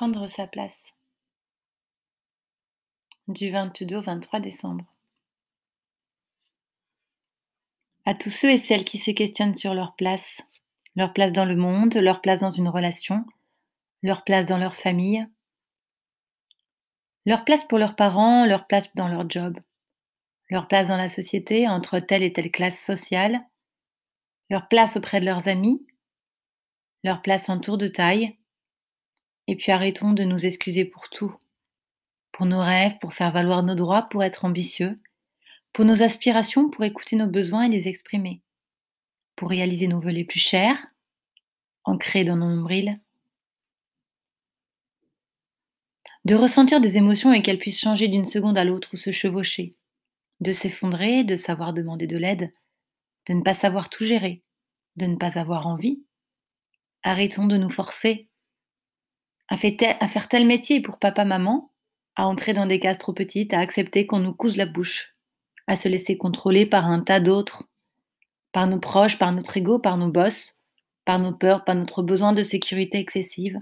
Prendre sa place. Du 22 au 23 décembre. À tous ceux et celles qui se questionnent sur leur place, leur place dans le monde, leur place dans une relation, leur place dans leur famille, leur place pour leurs parents, leur place dans leur job, leur place dans la société entre telle et telle classe sociale, leur place auprès de leurs amis, leur place en tour de taille, et puis arrêtons de nous excuser pour tout, pour nos rêves, pour faire valoir nos droits, pour être ambitieux, pour nos aspirations, pour écouter nos besoins et les exprimer, pour réaliser nos vœux les plus chers, ancrés dans nos nombrils, de ressentir des émotions et qu'elles puissent changer d'une seconde à l'autre ou se chevaucher, de s'effondrer, de savoir demander de l'aide, de ne pas savoir tout gérer, de ne pas avoir envie. Arrêtons de nous forcer à, faire tel métier pour papa-maman, à entrer dans des cases trop petites, à accepter qu'on nous couse la bouche, à se laisser contrôler par un tas d'autres, par nos proches, par notre ego, par nos boss, par nos peurs, par notre besoin de sécurité excessive.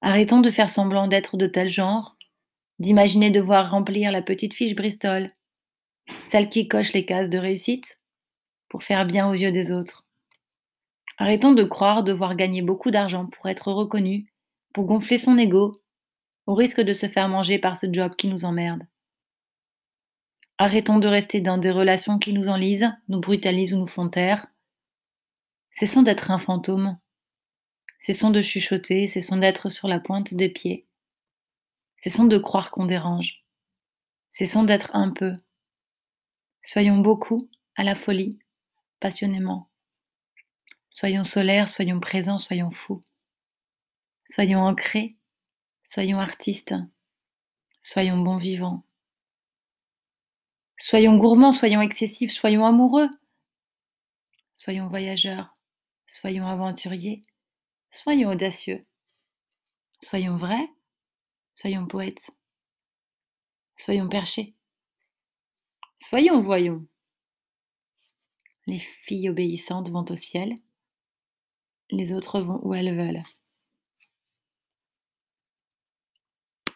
Arrêtons de faire semblant d'être de tel genre, d'imaginer devoir remplir la petite fiche Bristol, celle qui coche les cases de réussite, pour faire bien aux yeux des autres. Arrêtons de croire devoir gagner beaucoup d'argent pour être reconnu, pour gonfler son ego, au risque de se faire manger par ce job qui nous emmerde. Arrêtons de rester dans des relations qui nous enlisent, nous brutalisent ou nous font taire. Cessons d'être un fantôme Cessons de chuchoter, cessons d'être sur la pointe des pieds. Cessons de croire qu'on dérange. Cessons d'être un peu. Soyons beaucoup à la folie, passionnément. Soyons solaires, soyons présents, soyons fous. Soyons ancrés, soyons artistes, soyons bons vivants. Soyons gourmands, soyons excessifs, soyons amoureux. Soyons voyageurs, soyons aventuriers, Soyons audacieux. Soyons vrais. Soyons poètes. Soyons perchés. Soyons voyons. Les filles obéissantes vont au ciel. Les autres vont où elles veulent.